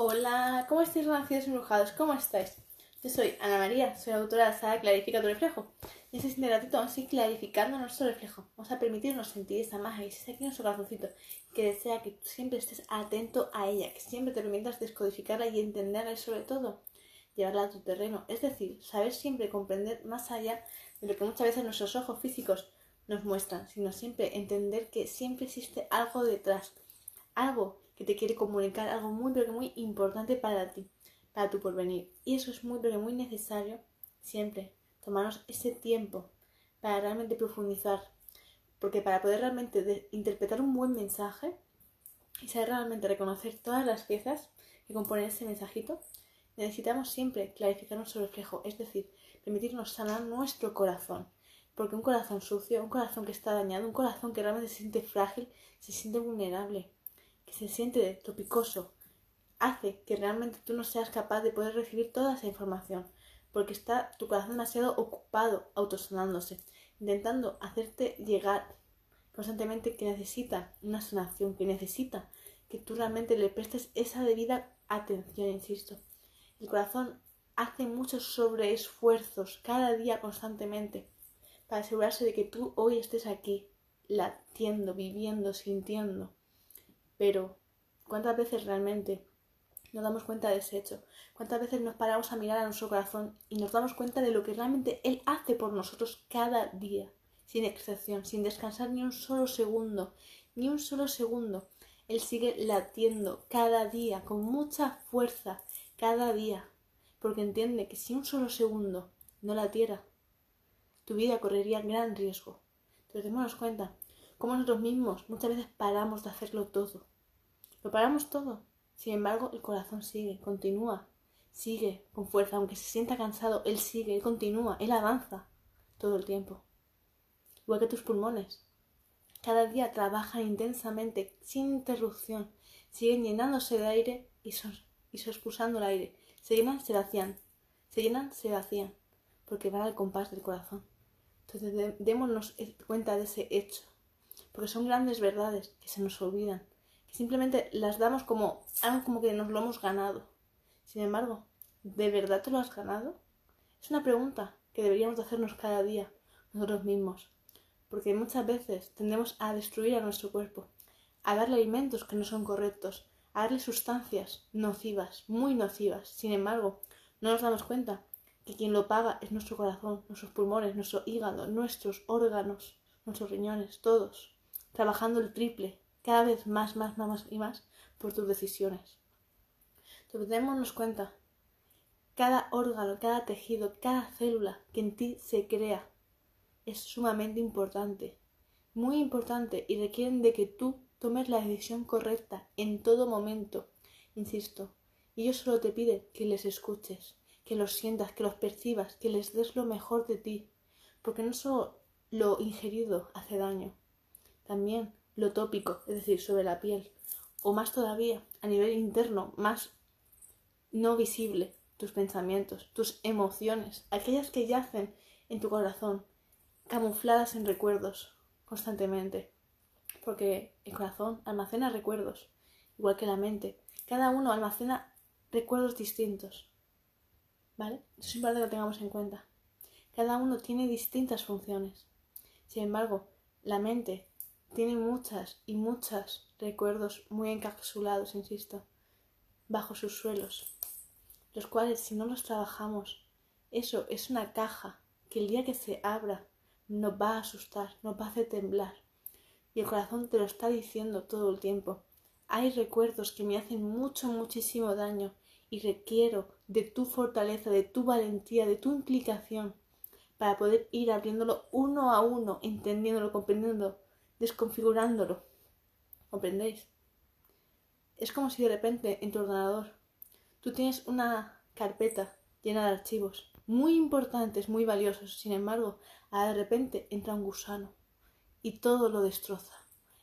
Hola, ¿cómo estáis renacidos y embrujados? ¿Cómo estáis? Yo soy Ana María, soy autora de la saga Clarifica tu reflejo. Y este siguiente ratito vamos a ir clarificando nuestro reflejo. Vamos a permitirnos sentir esa magia y ese aquí nuestro corazoncito que desea que siempre estés atento a ella, que siempre te permitas descodificarla y entenderla y sobre todo llevarla a tu terreno. Es decir, saber siempre comprender más allá de lo que muchas veces nuestros ojos físicos nos muestran, sino siempre entender que siempre existe algo detrás, algo que te quiere comunicar algo muy pero muy importante para ti, para tu porvenir. Y eso es muy pero muy necesario siempre, tomarnos ese tiempo para realmente profundizar. Porque para poder realmente interpretar un buen mensaje y saber realmente reconocer todas las piezas que componen ese mensajito, necesitamos siempre clarificar nuestro reflejo, es decir, permitirnos sanar nuestro corazón. Porque un corazón sucio, un corazón que está dañado, un corazón que realmente se siente frágil, se siente vulnerable que se siente topicoso, hace que realmente tú no seas capaz de poder recibir toda esa información, porque está tu corazón demasiado ocupado autosonándose, intentando hacerte llegar constantemente que necesita una sanación, que necesita que tú realmente le prestes esa debida atención, insisto. El corazón hace muchos sobreesfuerzos cada día constantemente para asegurarse de que tú hoy estés aquí, latiendo, viviendo, sintiendo. Pero, ¿cuántas veces realmente nos damos cuenta de ese hecho? ¿Cuántas veces nos paramos a mirar a nuestro corazón y nos damos cuenta de lo que realmente Él hace por nosotros cada día, sin excepción, sin descansar ni un solo segundo, ni un solo segundo? Él sigue latiendo cada día, con mucha fuerza, cada día, porque entiende que si un solo segundo no latiera, tu vida correría gran riesgo. Entonces démonos cuenta cómo nosotros mismos muchas veces paramos de hacerlo todo. Lo paramos todo. Sin embargo, el corazón sigue, continúa, sigue con fuerza, aunque se sienta cansado, él sigue, él continúa, él avanza todo el tiempo. Igual que tus pulmones. Cada día trabajan intensamente, sin interrupción, siguen llenándose de aire y, son, y el aire. Se llenan, se vacían, se llenan, se vacían, porque van al compás del corazón. Entonces démonos cuenta de ese hecho, porque son grandes verdades que se nos olvidan, que simplemente las damos como algo como que nos lo hemos ganado. Sin embargo, ¿de verdad te lo has ganado? Es una pregunta que deberíamos hacernos cada día nosotros mismos, porque muchas veces tendemos a destruir a nuestro cuerpo, a darle alimentos que no son correctos, a darle sustancias nocivas, muy nocivas. Sin embargo, no nos damos cuenta que quien lo paga es nuestro corazón, nuestros pulmones, nuestro hígado, nuestros órganos, nuestros riñones, todos trabajando el triple, cada vez más, más, más y más por tus decisiones. Entonces, démonos cuenta, cada órgano, cada tejido, cada célula que en ti se crea es sumamente importante, muy importante y requieren de que tú tomes la decisión correcta en todo momento. Insisto, y yo solo te pide que les escuches, que los sientas, que los percibas, que les des lo mejor de ti, porque no solo lo ingerido hace daño, también lo tópico, es decir, sobre la piel, o más todavía, a nivel interno, más no visible, tus pensamientos, tus emociones, aquellas que yacen en tu corazón, camufladas en recuerdos constantemente, porque el corazón almacena recuerdos, igual que la mente, cada uno almacena recuerdos distintos, ¿vale? Eso es importante que lo tengamos en cuenta. Cada uno tiene distintas funciones. Sin embargo, la mente tiene muchas y muchos recuerdos muy encapsulados, insisto, bajo sus suelos, los cuales si no los trabajamos, eso es una caja que el día que se abra nos va a asustar, nos va a hacer temblar. Y el corazón te lo está diciendo todo el tiempo. Hay recuerdos que me hacen mucho, muchísimo daño y requiero de tu fortaleza, de tu valentía, de tu implicación para poder ir abriéndolo uno a uno, entendiéndolo, comprendiendo desconfigurándolo. ¿Comprendéis? Es como si de repente en tu ordenador tú tienes una carpeta llena de archivos muy importantes, muy valiosos. Sin embargo, de repente entra un gusano y todo lo destroza.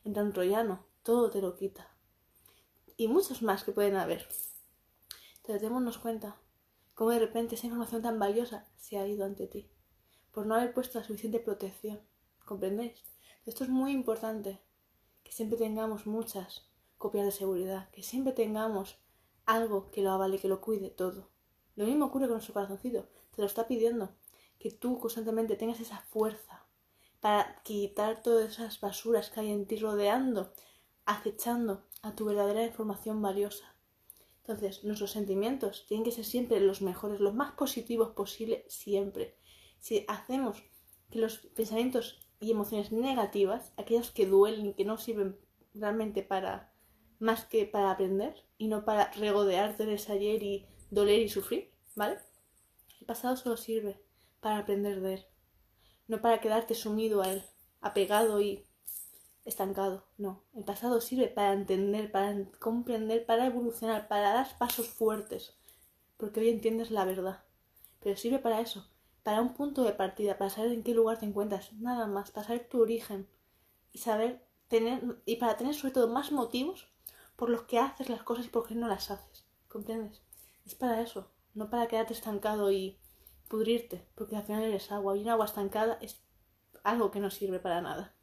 Entra un troyano, todo te lo quita. Y muchos más que pueden haber. Entonces démonos cuenta cómo de repente esa información tan valiosa se ha ido ante ti por no haber puesto la suficiente protección. ¿Comprendéis? Esto es muy importante, que siempre tengamos muchas copias de seguridad, que siempre tengamos algo que lo avale, que lo cuide todo. Lo mismo ocurre con nuestro corazoncito, te lo está pidiendo, que tú constantemente tengas esa fuerza para quitar todas esas basuras que hay en ti rodeando, acechando a tu verdadera información valiosa. Entonces, nuestros sentimientos tienen que ser siempre los mejores, los más positivos posible, siempre. Si hacemos que los pensamientos y emociones negativas, aquellos que duelen y que no sirven realmente para más que para aprender y no para regodearte de ese ayer y doler y sufrir, ¿vale? El pasado solo sirve para aprender de él, no para quedarte sumido a él, apegado y estancado. No, el pasado sirve para entender, para comprender, para evolucionar, para dar pasos fuertes, porque hoy entiendes la verdad. Pero sirve para eso, para un punto de partida, para saber en qué lugar te encuentras, nada más, para saber tu origen y saber tener y para tener sobre todo más motivos por los que haces las cosas y por qué no las haces. ¿Comprendes? Es para eso, no para quedarte estancado y pudrirte, porque al final eres agua y un agua estancada es algo que no sirve para nada.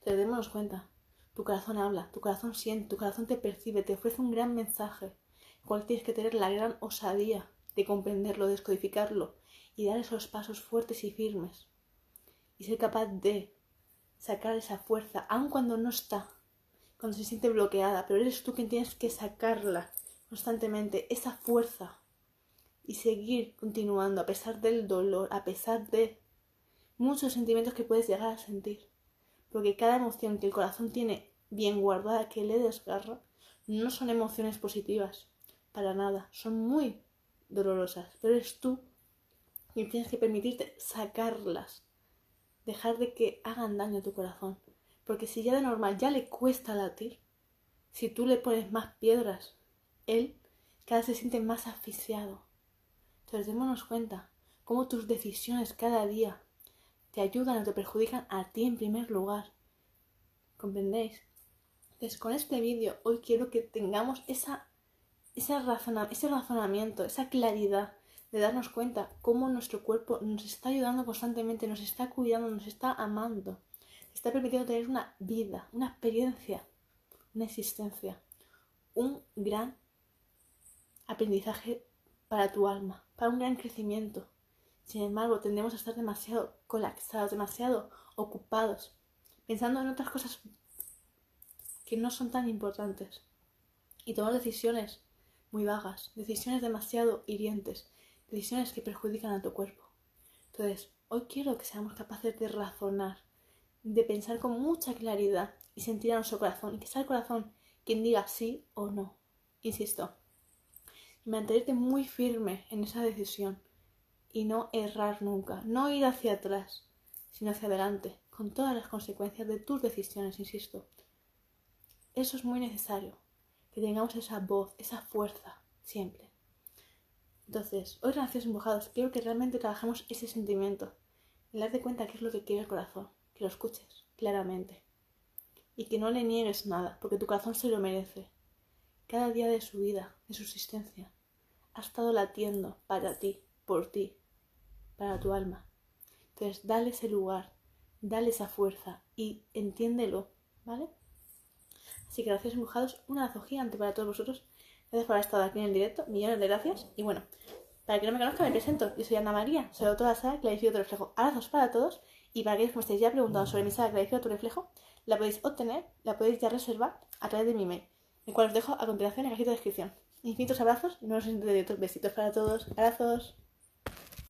Entonces démonos cuenta, tu corazón habla, tu corazón siente, tu corazón te percibe, te ofrece un gran mensaje, el cual tienes que tener la gran osadía de comprenderlo, de descodificarlo y dar esos pasos fuertes y firmes. Y ser capaz de sacar esa fuerza, aun cuando no está, cuando se siente bloqueada, pero eres tú quien tienes que sacarla constantemente, esa fuerza, y seguir continuando a pesar del dolor, a pesar de muchos sentimientos que puedes llegar a sentir. Porque cada emoción que el corazón tiene bien guardada, que le desgarra, no son emociones positivas, para nada, son muy dolorosas, pero eres tú quien tienes que permitirte sacarlas, dejar de que hagan daño a tu corazón. Porque si ya de normal ya le cuesta latir, si tú le pones más piedras, él cada vez se siente más asfixiado. Entonces démonos cuenta cómo tus decisiones cada día te ayudan o te perjudican a ti en primer lugar. ¿Comprendéis? Entonces con este vídeo hoy quiero que tengamos esa, ese razonamiento, esa claridad de darnos cuenta cómo nuestro cuerpo nos está ayudando constantemente, nos está cuidando, nos está amando está permitiendo tener una vida, una experiencia, una existencia, un gran aprendizaje para tu alma, para un gran crecimiento. Sin embargo, tendemos a estar demasiado colapsados, demasiado ocupados, pensando en otras cosas que no son tan importantes. Y tomar decisiones muy vagas, decisiones demasiado hirientes, decisiones que perjudican a tu cuerpo. Entonces, hoy quiero que seamos capaces de razonar, de pensar con mucha claridad y sentir a nuestro corazón y que sea el corazón quien diga sí o no. Insisto, mantenerte muy firme en esa decisión y no errar nunca, no ir hacia atrás, sino hacia adelante, con todas las consecuencias de tus decisiones, insisto. Eso es muy necesario, que tengamos esa voz, esa fuerza, siempre. Entonces, hoy, Relaciones Empujados, quiero que realmente trabajemos ese sentimiento, y darte cuenta qué es lo que quiere el corazón que lo escuches claramente y que no le niegues nada, porque tu corazón se lo merece. Cada día de su vida, de su existencia, ha estado latiendo para ti, por ti, para tu alma. Entonces, dale ese lugar, dale esa fuerza y entiéndelo, ¿vale? Así que gracias, empujados, un abrazo gigante para todos vosotros. Gracias por haber estado aquí en el directo, millones de gracias. Y bueno, para que no me conozca, me presento. Yo soy Ana María, soy autora de la saga Clarifico tu reflejo. Abrazos para todos y para aquellos que me estéis ya preguntando sobre mi saga Clarifica tu reflejo, la podéis obtener, la podéis ya reservar a través de mi mail, el cual os dejo a continuación en la cajita de descripción. Infinitos abrazos y nuevos besitos para todos. Abrazos.